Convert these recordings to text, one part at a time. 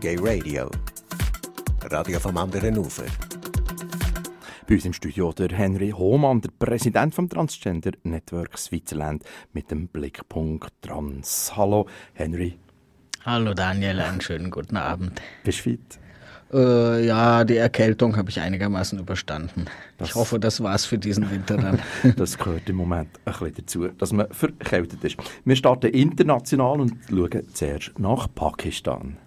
Gay Radio. Radio vom anderen Ufer. Bei uns im Studio der Henry Hohmann, der Präsident vom Transgender Network Switzerland mit dem Blickpunkt Trans. Hallo Henry. Hallo Daniel, einen schönen guten Abend. Bist du fit? Äh, ja, die Erkältung habe ich einigermaßen überstanden. Das ich hoffe, das war's für diesen Winter dann. das gehört im Moment ein bisschen dazu, dass man verkältet ist. Wir starten international und schauen zuerst nach Pakistan.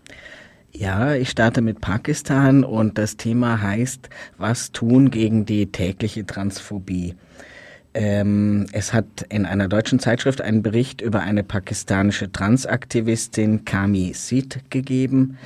Ja, ich starte mit Pakistan und das Thema heißt, was tun gegen die tägliche Transphobie. Ähm, es hat in einer deutschen Zeitschrift einen Bericht über eine pakistanische Transaktivistin Kami Sid gegeben,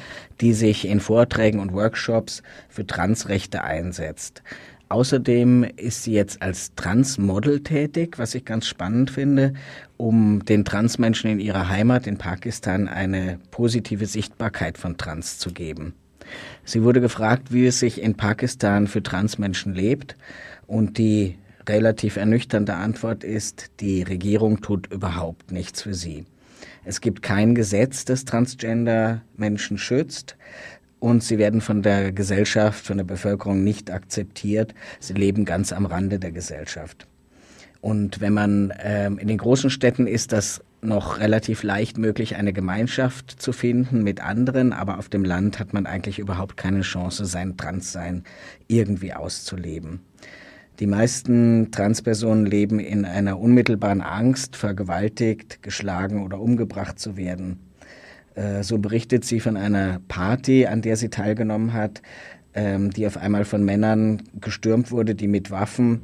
die sich in Vorträgen und Workshops für Transrechte einsetzt. Außerdem ist sie jetzt als Transmodel tätig, was ich ganz spannend finde, um den Transmenschen in ihrer Heimat in Pakistan eine positive Sichtbarkeit von Trans zu geben. Sie wurde gefragt, wie es sich in Pakistan für Transmenschen lebt und die relativ ernüchternde Antwort ist, die Regierung tut überhaupt nichts für sie. Es gibt kein Gesetz, das Transgender-Menschen schützt und sie werden von der Gesellschaft, von der Bevölkerung nicht akzeptiert. Sie leben ganz am Rande der Gesellschaft. Und wenn man ähm, in den großen Städten ist das noch relativ leicht möglich, eine Gemeinschaft zu finden mit anderen, aber auf dem Land hat man eigentlich überhaupt keine Chance, sein Transsein irgendwie auszuleben. Die meisten Transpersonen leben in einer unmittelbaren Angst, vergewaltigt, geschlagen oder umgebracht zu werden. Äh, so berichtet sie von einer Party, an der sie teilgenommen hat, ähm, die auf einmal von Männern gestürmt wurde, die mit Waffen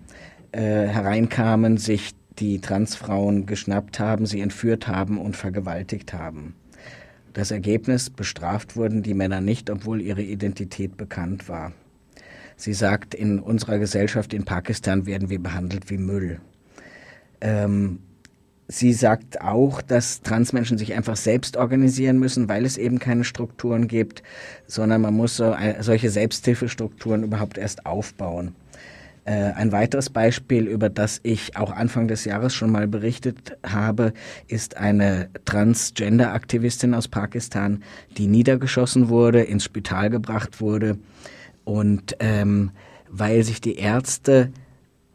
äh, hereinkamen, sich die Transfrauen geschnappt haben, sie entführt haben und vergewaltigt haben. Das Ergebnis, bestraft wurden die Männer nicht, obwohl ihre Identität bekannt war. Sie sagt, in unserer Gesellschaft in Pakistan werden wir behandelt wie Müll. Ähm, sie sagt auch, dass Transmenschen sich einfach selbst organisieren müssen, weil es eben keine Strukturen gibt, sondern man muss so, solche Selbsthilfestrukturen überhaupt erst aufbauen. Äh, ein weiteres Beispiel, über das ich auch Anfang des Jahres schon mal berichtet habe, ist eine Transgender-Aktivistin aus Pakistan, die niedergeschossen wurde, ins Spital gebracht wurde und ähm, weil sich die Ärzte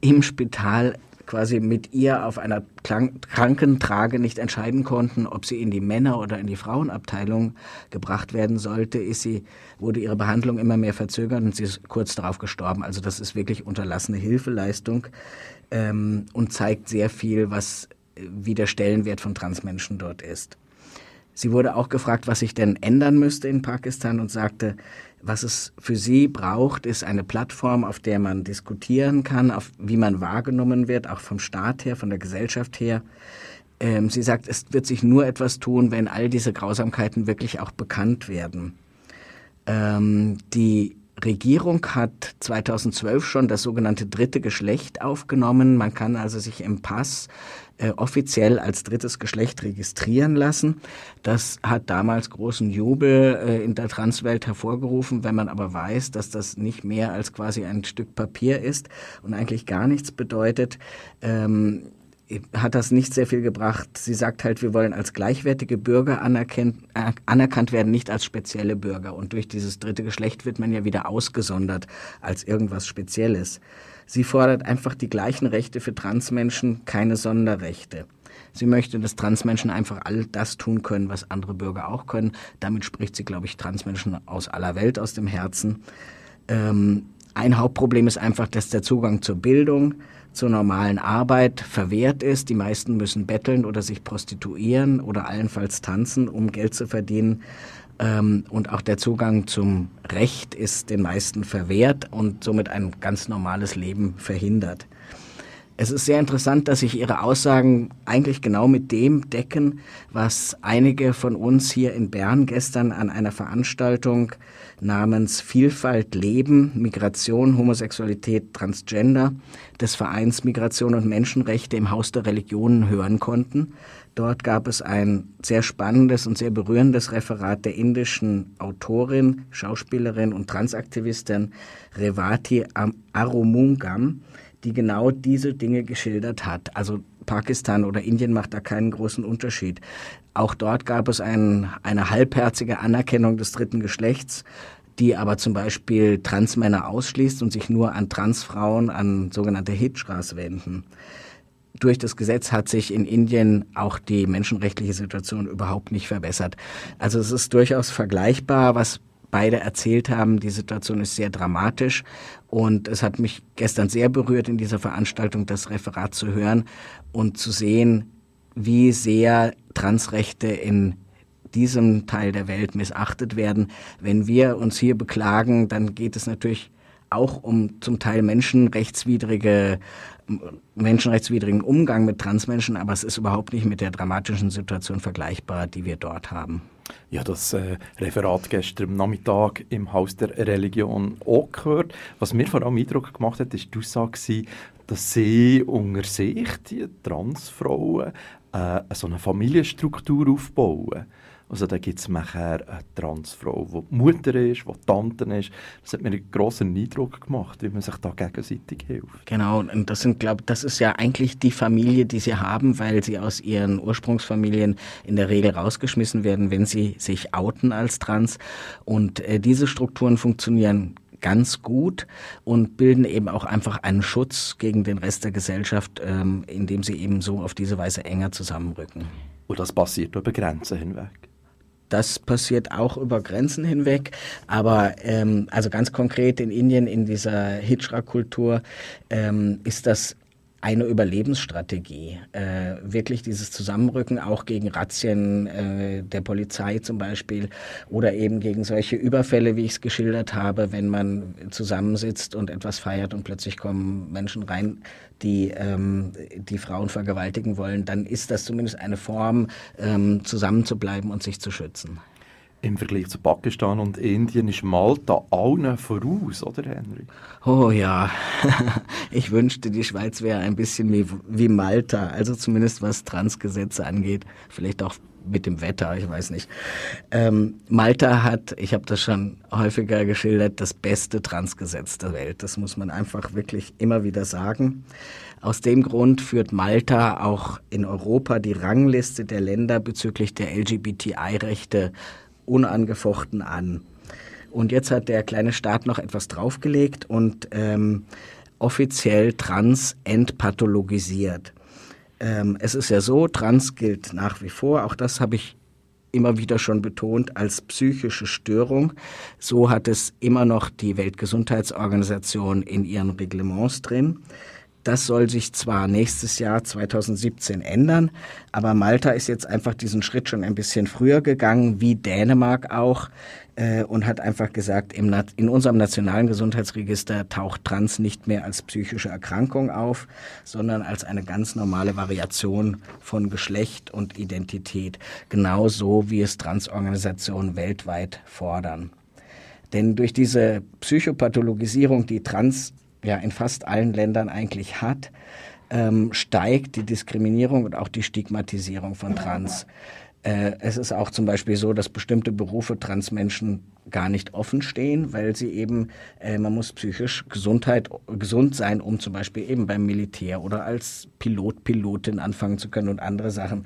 im Spital quasi mit ihr auf einer Krankentrage nicht entscheiden konnten, ob sie in die Männer- oder in die Frauenabteilung gebracht werden sollte, ist sie, wurde ihre Behandlung immer mehr verzögert und sie ist kurz darauf gestorben. Also das ist wirklich unterlassene Hilfeleistung ähm, und zeigt sehr viel, was wie der Stellenwert von Transmenschen dort ist. Sie wurde auch gefragt, was sich denn ändern müsste in Pakistan und sagte, was es für sie braucht, ist eine Plattform, auf der man diskutieren kann, auf wie man wahrgenommen wird, auch vom Staat her, von der Gesellschaft her. Ähm, sie sagt, es wird sich nur etwas tun, wenn all diese Grausamkeiten wirklich auch bekannt werden. Ähm, die Regierung hat 2012 schon das sogenannte dritte Geschlecht aufgenommen. Man kann also sich im Pass äh, offiziell als drittes Geschlecht registrieren lassen. Das hat damals großen Jubel äh, in der Transwelt hervorgerufen. Wenn man aber weiß, dass das nicht mehr als quasi ein Stück Papier ist und eigentlich gar nichts bedeutet, ähm, hat das nicht sehr viel gebracht. Sie sagt halt, wir wollen als gleichwertige Bürger anerkannt, äh, anerkannt werden, nicht als spezielle Bürger. Und durch dieses dritte Geschlecht wird man ja wieder ausgesondert als irgendwas Spezielles. Sie fordert einfach die gleichen Rechte für Transmenschen, keine Sonderrechte. Sie möchte, dass Transmenschen einfach all das tun können, was andere Bürger auch können. Damit spricht sie, glaube ich, Transmenschen aus aller Welt aus dem Herzen. Ähm, ein Hauptproblem ist einfach, dass der Zugang zur Bildung, zur normalen Arbeit verwehrt ist. Die meisten müssen betteln oder sich prostituieren oder allenfalls tanzen, um Geld zu verdienen. Ähm, und auch der Zugang zum Recht ist den meisten verwehrt und somit ein ganz normales Leben verhindert. Es ist sehr interessant, dass sich Ihre Aussagen eigentlich genau mit dem decken, was einige von uns hier in Bern gestern an einer Veranstaltung namens Vielfalt Leben, Migration, Homosexualität, Transgender des Vereins Migration und Menschenrechte im Haus der Religionen hören konnten. Dort gab es ein sehr spannendes und sehr berührendes Referat der indischen Autorin, Schauspielerin und Transaktivistin Revati Arumungam, die genau diese Dinge geschildert hat. Also Pakistan oder Indien macht da keinen großen Unterschied. Auch dort gab es ein, eine halbherzige Anerkennung des dritten Geschlechts, die aber zum Beispiel Transmänner ausschließt und sich nur an Transfrauen, an sogenannte Hijras wenden. Durch das Gesetz hat sich in Indien auch die menschenrechtliche Situation überhaupt nicht verbessert. Also es ist durchaus vergleichbar, was beide erzählt haben. Die Situation ist sehr dramatisch und es hat mich gestern sehr berührt, in dieser Veranstaltung das Referat zu hören und zu sehen, wie sehr Transrechte in diesem Teil der Welt missachtet werden. Wenn wir uns hier beklagen, dann geht es natürlich auch um zum Teil menschenrechtswidrige menschenrechtswidrigen Umgang mit Transmenschen, aber es ist überhaupt nicht mit der dramatischen Situation vergleichbar, die wir dort haben. Ja, das äh, Referat gestern Nachmittag im Haus der Religion auch gehört. Was mir vor allem Eindruck gemacht hat, ist die Aussage, dass sie unter sich, die Transfrauen, äh, so eine Familienstruktur aufbauen. Also da gibt es nachher eine Transfrau, die Mutter ist, die Tante ist. Das hat mir einen grossen Eindruck gemacht, wie man sich da gegenseitig hilft. Genau, und das sind, glaube das ist ja eigentlich die Familie, die sie haben, weil sie aus ihren Ursprungsfamilien in der Regel rausgeschmissen werden, wenn sie sich outen als trans. Und äh, diese Strukturen funktionieren ganz gut und bilden eben auch einfach einen Schutz gegen den Rest der Gesellschaft, ähm, indem sie eben so auf diese Weise enger zusammenrücken. Und das passiert über Grenzen hinweg. Das passiert auch über Grenzen hinweg, aber ähm, also ganz konkret in Indien, in dieser Hijra-Kultur, ähm, ist das eine Überlebensstrategie. Äh, wirklich dieses Zusammenrücken auch gegen Razzien äh, der Polizei zum Beispiel oder eben gegen solche Überfälle, wie ich es geschildert habe, wenn man zusammensitzt und etwas feiert und plötzlich kommen Menschen rein, die ähm, die Frauen vergewaltigen wollen, dann ist das zumindest eine Form, ähm, zusammenzubleiben und sich zu schützen. Im Vergleich zu Pakistan und Indien ist Malta allen voraus, oder Henry? Oh ja, ich wünschte, die Schweiz wäre ein bisschen wie, wie Malta, also zumindest was Transgesetze angeht, vielleicht auch mit dem Wetter, ich weiß nicht. Ähm, Malta hat, ich habe das schon häufiger geschildert, das beste Transgesetz der Welt. Das muss man einfach wirklich immer wieder sagen. Aus dem Grund führt Malta auch in Europa die Rangliste der Länder bezüglich der LGBTI-Rechte unangefochten an. Und jetzt hat der kleine Staat noch etwas draufgelegt und ähm, offiziell Trans entpathologisiert. Ähm, es ist ja so, Trans gilt nach wie vor, auch das habe ich immer wieder schon betont, als psychische Störung. So hat es immer noch die Weltgesundheitsorganisation in ihren Reglements drin. Das soll sich zwar nächstes Jahr 2017 ändern, aber Malta ist jetzt einfach diesen Schritt schon ein bisschen früher gegangen, wie Dänemark auch, äh, und hat einfach gesagt, im, in unserem nationalen Gesundheitsregister taucht Trans nicht mehr als psychische Erkrankung auf, sondern als eine ganz normale Variation von Geschlecht und Identität, genauso wie es Transorganisationen weltweit fordern. Denn durch diese Psychopathologisierung, die Trans ja in fast allen Ländern eigentlich hat, ähm, steigt die Diskriminierung und auch die Stigmatisierung von Trans. Äh, es ist auch zum Beispiel so, dass bestimmte Berufe Transmenschen gar nicht offen stehen, weil sie eben, äh, man muss psychisch Gesundheit, gesund sein, um zum Beispiel eben beim Militär oder als Pilot, Pilotin anfangen zu können und andere Sachen.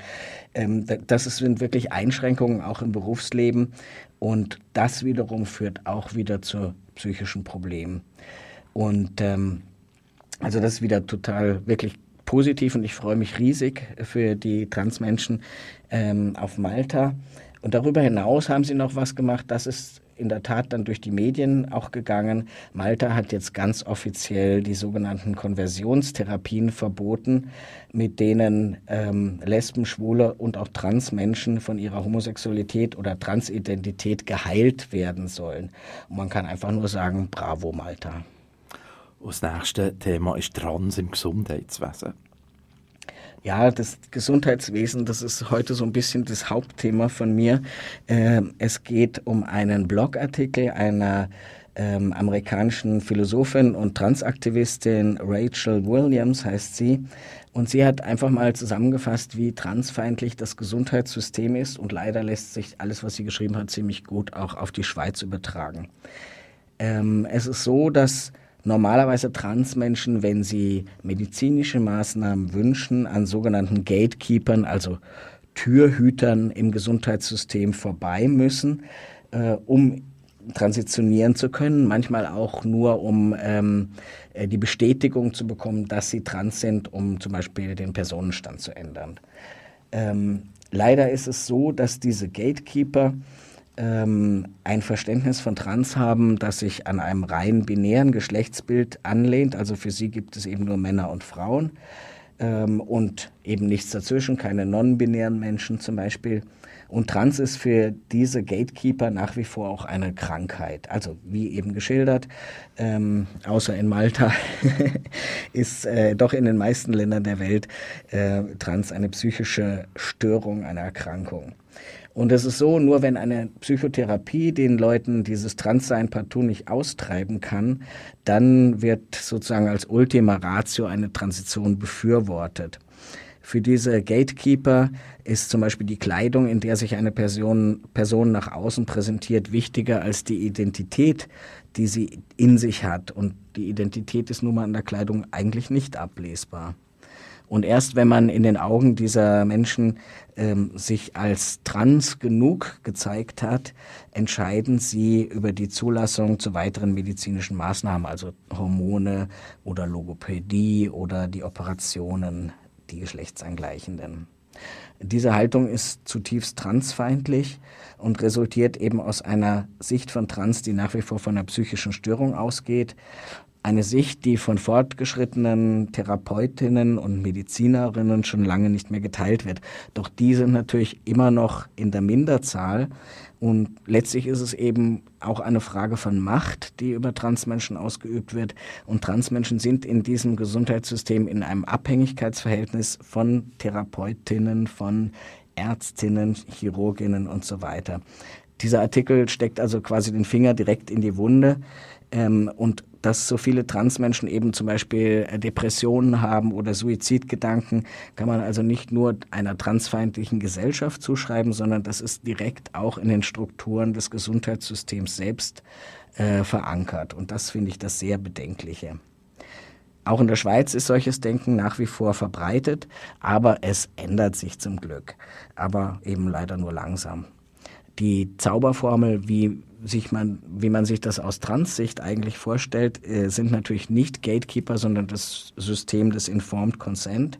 Ähm, das sind wirklich Einschränkungen auch im Berufsleben und das wiederum führt auch wieder zu psychischen Problemen. Und ähm, also das ist wieder total wirklich positiv und ich freue mich riesig für die Transmenschen ähm, auf Malta. Und darüber hinaus haben sie noch was gemacht, das ist in der Tat dann durch die Medien auch gegangen. Malta hat jetzt ganz offiziell die sogenannten Konversionstherapien verboten, mit denen ähm, Lesben, Schwule und auch Transmenschen von ihrer Homosexualität oder Transidentität geheilt werden sollen. Und man kann einfach nur sagen, bravo Malta. Das nächste Thema ist Trans im Gesundheitswesen. Ja, das Gesundheitswesen, das ist heute so ein bisschen das Hauptthema von mir. Ähm, es geht um einen Blogartikel einer ähm, amerikanischen Philosophin und Transaktivistin Rachel Williams heißt sie. Und sie hat einfach mal zusammengefasst, wie transfeindlich das Gesundheitssystem ist. Und leider lässt sich alles, was sie geschrieben hat, ziemlich gut auch auf die Schweiz übertragen. Ähm, es ist so, dass normalerweise Transmenschen, wenn sie medizinische Maßnahmen wünschen, an sogenannten Gatekeepern, also Türhütern im Gesundheitssystem vorbei müssen, äh, um transitionieren zu können, manchmal auch nur, um ähm, äh, die Bestätigung zu bekommen, dass sie trans sind, um zum Beispiel den Personenstand zu ändern. Ähm, leider ist es so, dass diese Gatekeeper ein Verständnis von Trans haben, das sich an einem rein binären Geschlechtsbild anlehnt. Also für sie gibt es eben nur Männer und Frauen ähm, und eben nichts dazwischen, keine non-binären Menschen zum Beispiel. Und Trans ist für diese Gatekeeper nach wie vor auch eine Krankheit. Also wie eben geschildert, ähm, außer in Malta ist äh, doch in den meisten Ländern der Welt äh, Trans eine psychische Störung, eine Erkrankung. Und es ist so, nur wenn eine Psychotherapie den Leuten dieses Transsein partout nicht austreiben kann, dann wird sozusagen als Ultima Ratio eine Transition befürwortet. Für diese Gatekeeper ist zum Beispiel die Kleidung, in der sich eine Person, Person nach außen präsentiert, wichtiger als die Identität, die sie in sich hat. Und die Identität ist nun mal an der Kleidung eigentlich nicht ablesbar. Und erst wenn man in den Augen dieser Menschen ähm, sich als trans genug gezeigt hat, entscheiden sie über die Zulassung zu weiteren medizinischen Maßnahmen, also Hormone oder Logopädie oder die Operationen die Geschlechtsangleichenden. Diese Haltung ist zutiefst transfeindlich und resultiert eben aus einer Sicht von Trans, die nach wie vor von einer psychischen Störung ausgeht. Eine Sicht, die von fortgeschrittenen Therapeutinnen und Medizinerinnen schon lange nicht mehr geteilt wird. Doch die sind natürlich immer noch in der Minderzahl, und letztlich ist es eben auch eine Frage von Macht, die über Transmenschen ausgeübt wird. Und Transmenschen sind in diesem Gesundheitssystem in einem Abhängigkeitsverhältnis von Therapeutinnen, von Ärztinnen, Chirurginnen und so weiter. Dieser Artikel steckt also quasi den Finger direkt in die Wunde. Ähm, und dass so viele Transmenschen eben zum Beispiel äh, Depressionen haben oder Suizidgedanken, kann man also nicht nur einer transfeindlichen Gesellschaft zuschreiben, sondern das ist direkt auch in den Strukturen des Gesundheitssystems selbst äh, verankert. Und das finde ich das sehr Bedenkliche. Auch in der Schweiz ist solches Denken nach wie vor verbreitet, aber es ändert sich zum Glück. Aber eben leider nur langsam. Die Zauberformel, wie sich man, wie man sich das aus Transsicht eigentlich vorstellt, äh, sind natürlich nicht Gatekeeper, sondern das System des Informed Consent.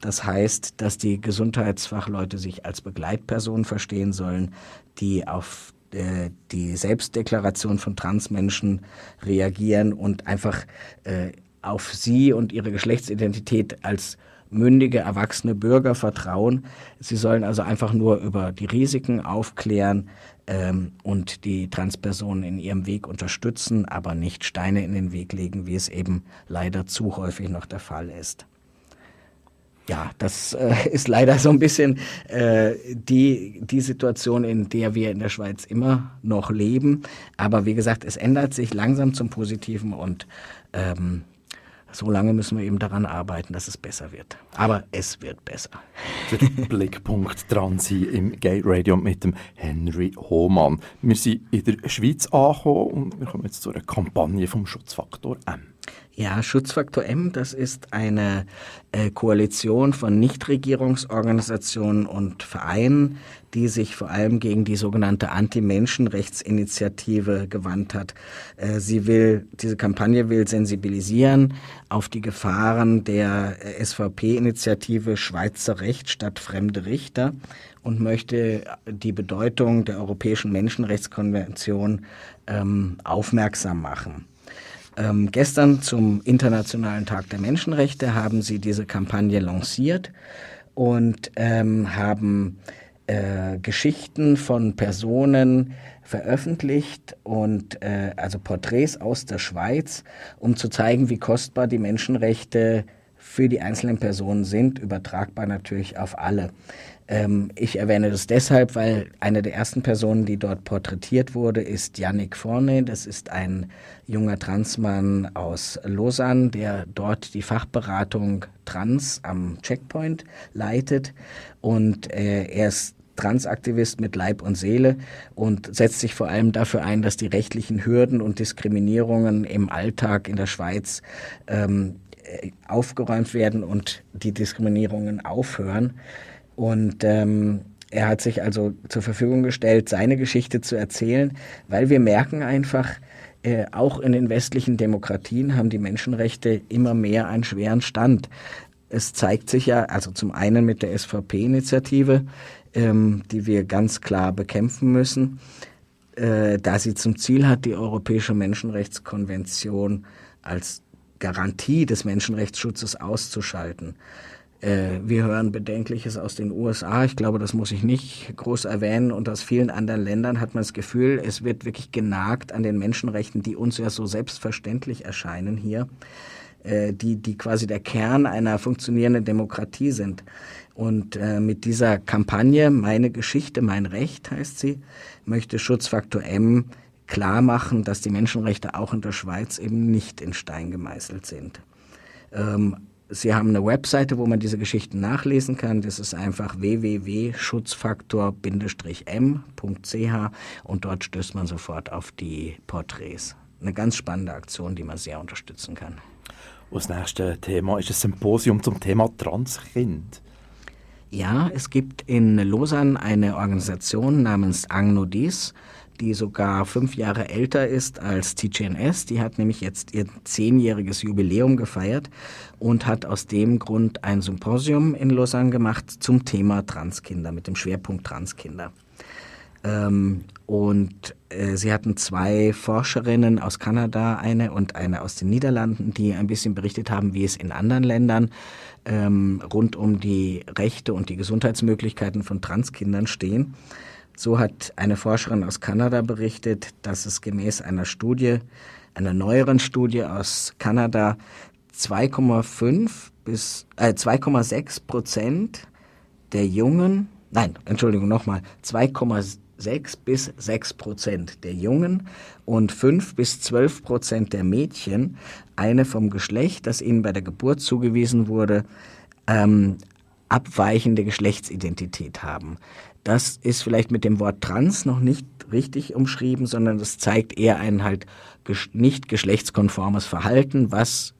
Das heißt, dass die Gesundheitsfachleute sich als Begleitpersonen verstehen sollen, die auf äh, die Selbstdeklaration von Transmenschen reagieren und einfach äh, auf sie und ihre Geschlechtsidentität als mündige, erwachsene Bürger vertrauen. Sie sollen also einfach nur über die Risiken aufklären, ähm, und die Transpersonen in ihrem Weg unterstützen, aber nicht Steine in den Weg legen, wie es eben leider zu häufig noch der Fall ist. Ja, das äh, ist leider so ein bisschen äh, die, die Situation, in der wir in der Schweiz immer noch leben. Aber wie gesagt, es ändert sich langsam zum Positiven und ähm, so lange müssen wir eben daran arbeiten, dass es besser wird. Aber es wird besser. Der Blickpunkt dran sein im Gay Radio mit dem Henry Hohmann. Wir sind in der Schweiz angekommen und wir kommen jetzt zu einer Kampagne vom Schutzfaktor M. Ja, Schutzfaktor M, das ist eine äh, Koalition von Nichtregierungsorganisationen und Vereinen, die sich vor allem gegen die sogenannte Anti-Menschenrechtsinitiative gewandt hat. Äh, sie will, diese Kampagne will sensibilisieren auf die Gefahren der äh, SVP-Initiative Schweizer Recht statt fremde Richter und möchte die Bedeutung der Europäischen Menschenrechtskonvention ähm, aufmerksam machen. Ähm, gestern zum Internationalen Tag der Menschenrechte haben sie diese Kampagne lanciert und ähm, haben äh, Geschichten von Personen veröffentlicht und äh, also Porträts aus der Schweiz, um zu zeigen, wie kostbar die Menschenrechte für die einzelnen Personen sind, übertragbar natürlich auf alle. Ähm, ich erwähne das deshalb, weil eine der ersten Personen, die dort porträtiert wurde, ist Yannick Forne. Das ist ein junger Transmann aus Lausanne, der dort die Fachberatung Trans am Checkpoint leitet. Und äh, er ist Transaktivist mit Leib und Seele und setzt sich vor allem dafür ein, dass die rechtlichen Hürden und Diskriminierungen im Alltag in der Schweiz ähm, äh, aufgeräumt werden und die Diskriminierungen aufhören. Und ähm, er hat sich also zur Verfügung gestellt, seine Geschichte zu erzählen, weil wir merken einfach, äh, auch in den westlichen Demokratien haben die Menschenrechte immer mehr einen schweren Stand. Es zeigt sich ja, also zum einen mit der SVP-Initiative, ähm, die wir ganz klar bekämpfen müssen, äh, da sie zum Ziel hat, die Europäische Menschenrechtskonvention als Garantie des Menschenrechtsschutzes auszuschalten. Äh, wir hören Bedenkliches aus den USA. Ich glaube, das muss ich nicht groß erwähnen. Und aus vielen anderen Ländern hat man das Gefühl, es wird wirklich genagt an den Menschenrechten, die uns ja so selbstverständlich erscheinen hier, äh, die, die quasi der Kern einer funktionierenden Demokratie sind. Und äh, mit dieser Kampagne Meine Geschichte, mein Recht heißt sie, möchte Schutzfaktor M klar machen, dass die Menschenrechte auch in der Schweiz eben nicht in Stein gemeißelt sind. Ähm, Sie haben eine Webseite, wo man diese Geschichten nachlesen kann. Das ist einfach www.schutzfaktor-m.ch und dort stößt man sofort auf die Porträts. Eine ganz spannende Aktion, die man sehr unterstützen kann. das nächste Thema ist ein Symposium zum Thema Transkind. Ja, es gibt in Lausanne eine Organisation namens Agnodis die sogar fünf Jahre älter ist als TGNS. Die hat nämlich jetzt ihr zehnjähriges Jubiläum gefeiert und hat aus dem Grund ein Symposium in Lausanne gemacht zum Thema Transkinder, mit dem Schwerpunkt Transkinder. Ähm, und äh, sie hatten zwei Forscherinnen aus Kanada, eine und eine aus den Niederlanden, die ein bisschen berichtet haben, wie es in anderen Ländern ähm, rund um die Rechte und die Gesundheitsmöglichkeiten von Transkindern stehen. So hat eine Forscherin aus Kanada berichtet, dass es gemäß einer Studie, einer neueren Studie aus Kanada, 2,5 bis äh, 2,6 Prozent der Jungen, nein, Entschuldigung, nochmal, 2,6 bis 6 Prozent der Jungen und 5 bis 12 Prozent der Mädchen eine vom Geschlecht, das ihnen bei der Geburt zugewiesen wurde, ähm, abweichende Geschlechtsidentität haben. Das ist vielleicht mit dem Wort trans noch nicht richtig umschrieben, sondern das zeigt eher ein halt nicht geschlechtskonformes Verhalten, was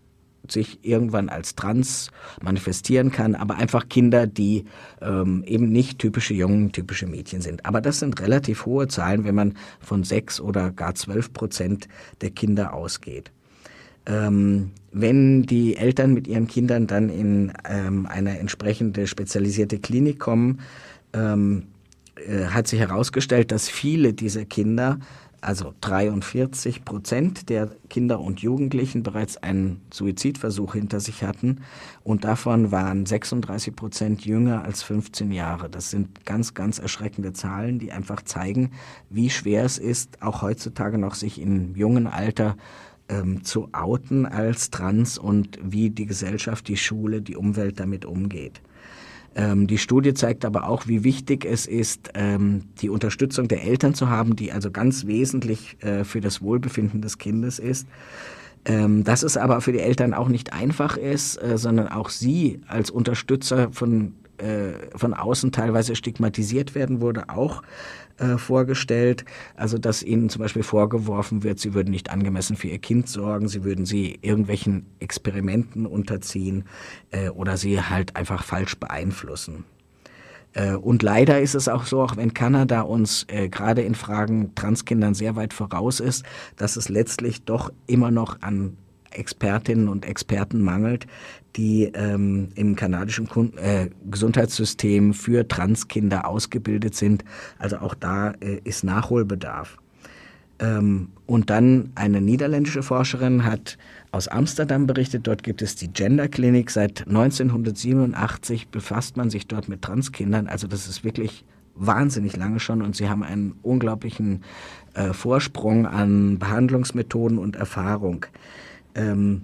sich irgendwann als trans manifestieren kann, aber einfach Kinder, die ähm, eben nicht typische Jungen, typische Mädchen sind. Aber das sind relativ hohe Zahlen, wenn man von sechs oder gar zwölf Prozent der Kinder ausgeht. Ähm, wenn die Eltern mit ihren Kindern dann in ähm, eine entsprechende spezialisierte Klinik kommen, ähm, äh, hat sich herausgestellt, dass viele dieser Kinder, also 43 Prozent der Kinder und Jugendlichen bereits einen Suizidversuch hinter sich hatten und davon waren 36 Prozent jünger als 15 Jahre. Das sind ganz, ganz erschreckende Zahlen, die einfach zeigen, wie schwer es ist, auch heutzutage noch sich im jungen Alter ähm, zu outen als trans und wie die Gesellschaft, die Schule, die Umwelt damit umgeht. Ähm, die Studie zeigt aber auch, wie wichtig es ist, ähm, die Unterstützung der Eltern zu haben, die also ganz wesentlich äh, für das Wohlbefinden des Kindes ist. Ähm, dass es aber für die Eltern auch nicht einfach ist, äh, sondern auch sie als Unterstützer von von außen teilweise stigmatisiert werden, wurde auch äh, vorgestellt. Also dass ihnen zum Beispiel vorgeworfen wird, sie würden nicht angemessen für ihr Kind sorgen, sie würden sie irgendwelchen Experimenten unterziehen äh, oder sie halt einfach falsch beeinflussen. Äh, und leider ist es auch so, auch wenn Kanada uns äh, gerade in Fragen Transkindern sehr weit voraus ist, dass es letztlich doch immer noch an Expertinnen und Experten mangelt, die ähm, im kanadischen Kun äh, Gesundheitssystem für Transkinder ausgebildet sind. Also auch da äh, ist Nachholbedarf. Ähm, und dann eine niederländische Forscherin hat aus Amsterdam berichtet, dort gibt es die Gender Clinic. Seit 1987 befasst man sich dort mit Transkindern. Also das ist wirklich wahnsinnig lange schon und sie haben einen unglaublichen äh, Vorsprung an Behandlungsmethoden und Erfahrung. Ähm,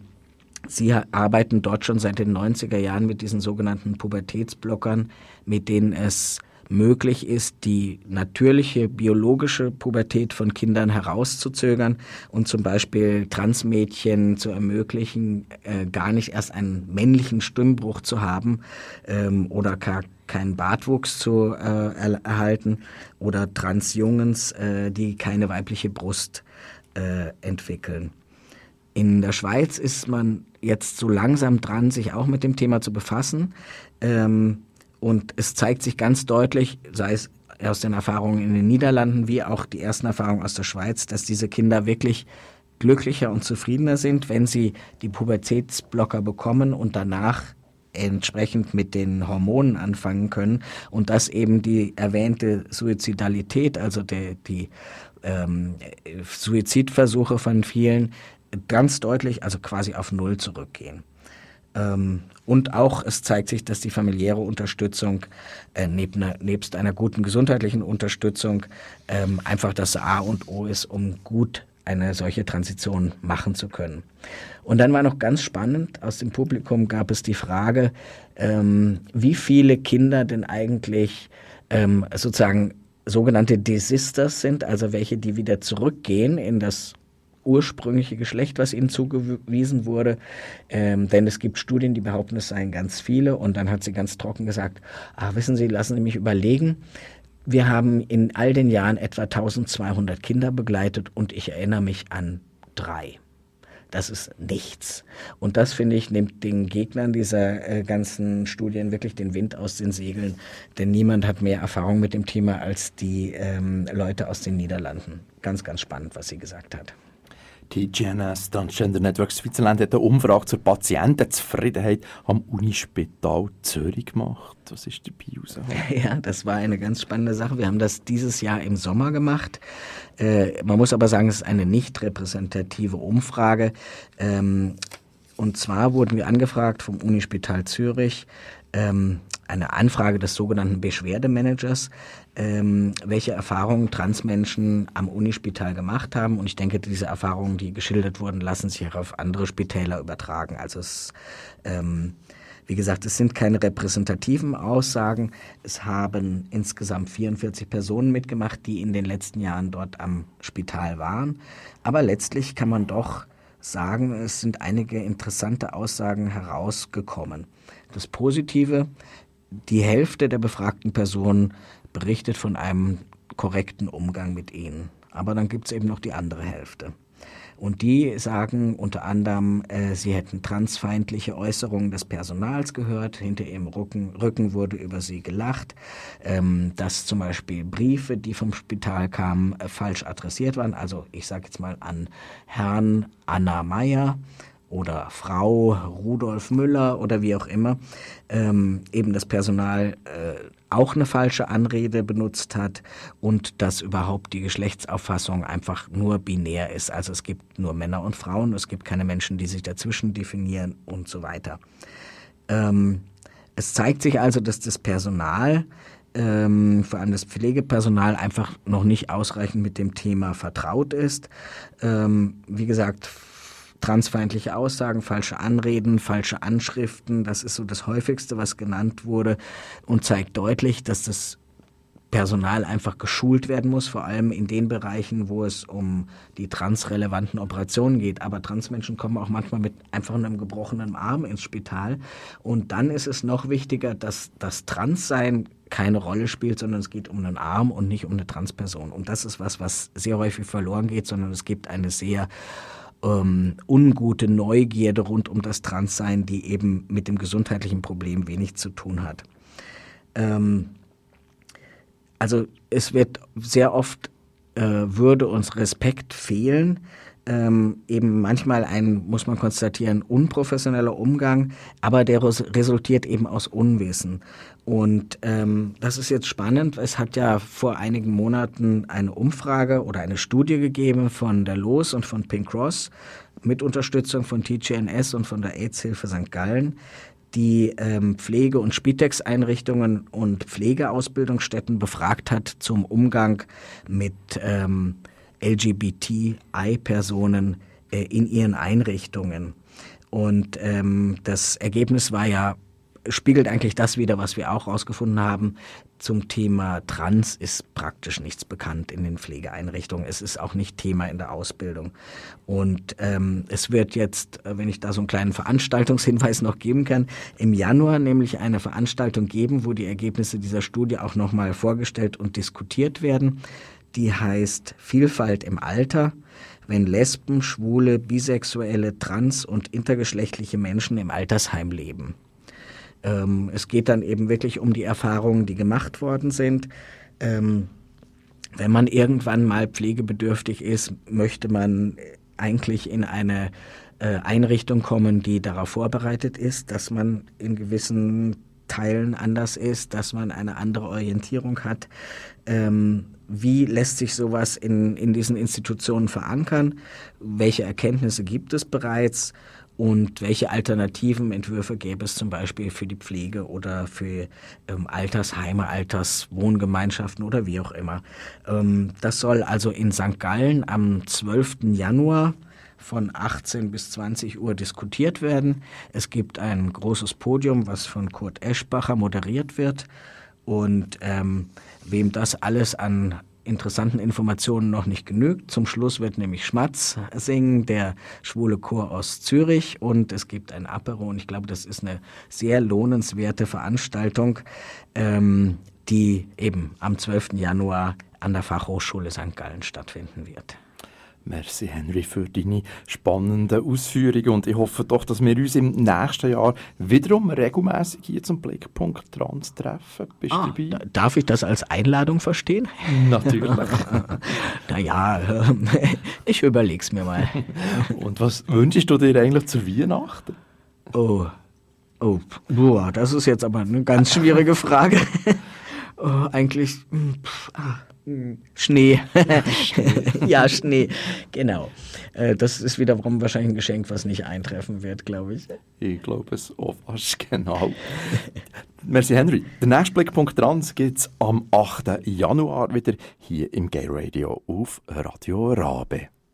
Sie arbeiten dort schon seit den 90er Jahren mit diesen sogenannten Pubertätsblockern, mit denen es möglich ist, die natürliche biologische Pubertät von Kindern herauszuzögern und zum Beispiel Transmädchen zu ermöglichen, äh, gar nicht erst einen männlichen Stimmbruch zu haben ähm, oder gar keinen Bartwuchs zu äh, erhalten oder Transjungens, äh, die keine weibliche Brust äh, entwickeln. In der Schweiz ist man jetzt so langsam dran, sich auch mit dem Thema zu befassen. Ähm, und es zeigt sich ganz deutlich, sei es aus den Erfahrungen in den Niederlanden wie auch die ersten Erfahrungen aus der Schweiz, dass diese Kinder wirklich glücklicher und zufriedener sind, wenn sie die Pubertätsblocker bekommen und danach entsprechend mit den Hormonen anfangen können und dass eben die erwähnte Suizidalität, also die, die ähm, Suizidversuche von vielen ganz deutlich, also quasi auf Null zurückgehen. Ähm, und auch es zeigt sich, dass die familiäre Unterstützung äh, neb ne, nebst einer guten gesundheitlichen Unterstützung ähm, einfach das A und O ist, um gut eine solche Transition machen zu können. Und dann war noch ganz spannend, aus dem Publikum gab es die Frage, ähm, wie viele Kinder denn eigentlich ähm, sozusagen sogenannte Desisters sind, also welche, die wieder zurückgehen in das ursprüngliche Geschlecht, was ihnen zugewiesen wurde. Ähm, denn es gibt Studien, die behaupten, es seien ganz viele. Und dann hat sie ganz trocken gesagt, ach, wissen Sie, lassen Sie mich überlegen. Wir haben in all den Jahren etwa 1200 Kinder begleitet und ich erinnere mich an drei. Das ist nichts. Und das, finde ich, nimmt den Gegnern dieser äh, ganzen Studien wirklich den Wind aus den Segeln. Denn niemand hat mehr Erfahrung mit dem Thema als die ähm, Leute aus den Niederlanden. Ganz, ganz spannend, was sie gesagt hat. Die GNS Transgender Network Switzerland hat eine Umfrage zur Patientenzufriedenheit am Unispital Zürich gemacht. Was ist dabei rausgekommen? Ja, das war eine ganz spannende Sache. Wir haben das dieses Jahr im Sommer gemacht. Äh, man muss aber sagen, es ist eine nicht repräsentative Umfrage. Ähm, und zwar wurden wir angefragt vom Unispital Zürich, ähm, eine Anfrage des sogenannten Beschwerdemanagers, ähm, welche Erfahrungen Transmenschen am Unispital gemacht haben. Und ich denke, diese Erfahrungen, die geschildert wurden, lassen sich auch auf andere Spitäler übertragen. Also es, ähm, wie gesagt, es sind keine repräsentativen Aussagen. Es haben insgesamt 44 Personen mitgemacht, die in den letzten Jahren dort am Spital waren. Aber letztlich kann man doch sagen, es sind einige interessante Aussagen herausgekommen. Das Positive, die Hälfte der befragten Personen berichtet von einem korrekten Umgang mit ihnen. Aber dann gibt es eben noch die andere Hälfte. Und die sagen unter anderem, äh, sie hätten transfeindliche Äußerungen des Personals gehört, hinter ihrem Rücken, Rücken wurde über sie gelacht, ähm, dass zum Beispiel Briefe, die vom Spital kamen, äh, falsch adressiert waren. Also ich sage jetzt mal an Herrn Anna Meyer oder Frau Rudolf Müller oder wie auch immer, ähm, eben das Personal äh, auch eine falsche Anrede benutzt hat und dass überhaupt die Geschlechtsauffassung einfach nur binär ist. Also es gibt nur Männer und Frauen, es gibt keine Menschen, die sich dazwischen definieren und so weiter. Ähm, es zeigt sich also, dass das Personal ähm, vor allem das Pflegepersonal einfach noch nicht ausreichend mit dem Thema vertraut ist. Ähm, wie gesagt, transfeindliche Aussagen, falsche Anreden, falsche Anschriften, das ist so das häufigste, was genannt wurde und zeigt deutlich, dass das Personal einfach geschult werden muss, vor allem in den Bereichen, wo es um die transrelevanten Operationen geht. Aber Transmenschen kommen auch manchmal mit einfach einem gebrochenen Arm ins Spital. Und dann ist es noch wichtiger, dass das Transsein keine Rolle spielt, sondern es geht um einen Arm und nicht um eine Transperson. Und das ist was, was sehr häufig verloren geht, sondern es gibt eine sehr ähm, ungute Neugierde rund um das Transsein, die eben mit dem gesundheitlichen Problem wenig zu tun hat. Ähm, also es wird sehr oft äh, würde uns Respekt fehlen, ähm, eben manchmal ein, muss man konstatieren, unprofessioneller Umgang, aber der resultiert eben aus Unwissen. Und ähm, das ist jetzt spannend. Es hat ja vor einigen Monaten eine Umfrage oder eine Studie gegeben von der LOS und von Pink Cross mit Unterstützung von TGNS und von der AIDS-Hilfe St. Gallen, die ähm, Pflege- und Spitex-Einrichtungen und Pflegeausbildungsstätten befragt hat zum Umgang mit ähm, LGBTI-Personen äh, in ihren Einrichtungen. Und ähm, das Ergebnis war ja spiegelt eigentlich das wieder, was wir auch herausgefunden haben. Zum Thema Trans ist praktisch nichts bekannt in den Pflegeeinrichtungen. Es ist auch nicht Thema in der Ausbildung. Und ähm, es wird jetzt, äh, wenn ich da so einen kleinen Veranstaltungshinweis noch geben kann, im Januar nämlich eine Veranstaltung geben, wo die Ergebnisse dieser Studie auch nochmal vorgestellt und diskutiert werden. Die heißt Vielfalt im Alter wenn Lesben, Schwule, Bisexuelle, Trans- und intergeschlechtliche Menschen im Altersheim leben. Ähm, es geht dann eben wirklich um die Erfahrungen, die gemacht worden sind. Ähm, wenn man irgendwann mal pflegebedürftig ist, möchte man eigentlich in eine äh, Einrichtung kommen, die darauf vorbereitet ist, dass man in gewissen Teilen anders ist, dass man eine andere Orientierung hat. Ähm, wie lässt sich sowas in, in diesen Institutionen verankern? Welche Erkenntnisse gibt es bereits? Und welche alternativen Entwürfe gäbe es zum Beispiel für die Pflege oder für ähm, Altersheime, Alterswohngemeinschaften oder wie auch immer? Ähm, das soll also in St. Gallen am 12. Januar von 18 bis 20 Uhr diskutiert werden. Es gibt ein großes Podium, was von Kurt Eschbacher moderiert wird. Und ähm, wem das alles an interessanten Informationen noch nicht genügt. Zum Schluss wird nämlich Schmatz singen, der schwule Chor aus Zürich und es gibt ein Apero und ich glaube, das ist eine sehr lohnenswerte Veranstaltung, ähm, die eben am 12. Januar an der Fachhochschule St. Gallen stattfinden wird. Merci Henry für deine spannenden Ausführungen und ich hoffe doch, dass wir uns im nächsten Jahr wiederum regelmäßig hier zum Blickpunkt Trans treffen. Bist ah, du dabei? Darf ich das als Einladung verstehen? Natürlich. naja, ich überleg's mir mal. und was wünschst du dir eigentlich zu Weihnachten? Oh, oh, boah, das ist jetzt aber eine ganz schwierige Frage. oh, eigentlich, hm, pff, ah. Schnee. ja, Schnee. Genau. Äh, das ist wiederum wahrscheinlich ein Geschenk, was nicht eintreffen wird, glaube ich. Ich glaube es auch fast genau. Merci, Henry. Der nächste Blickpunkt Trans gibt es am 8. Januar wieder hier im Gay Radio auf Radio Rabe.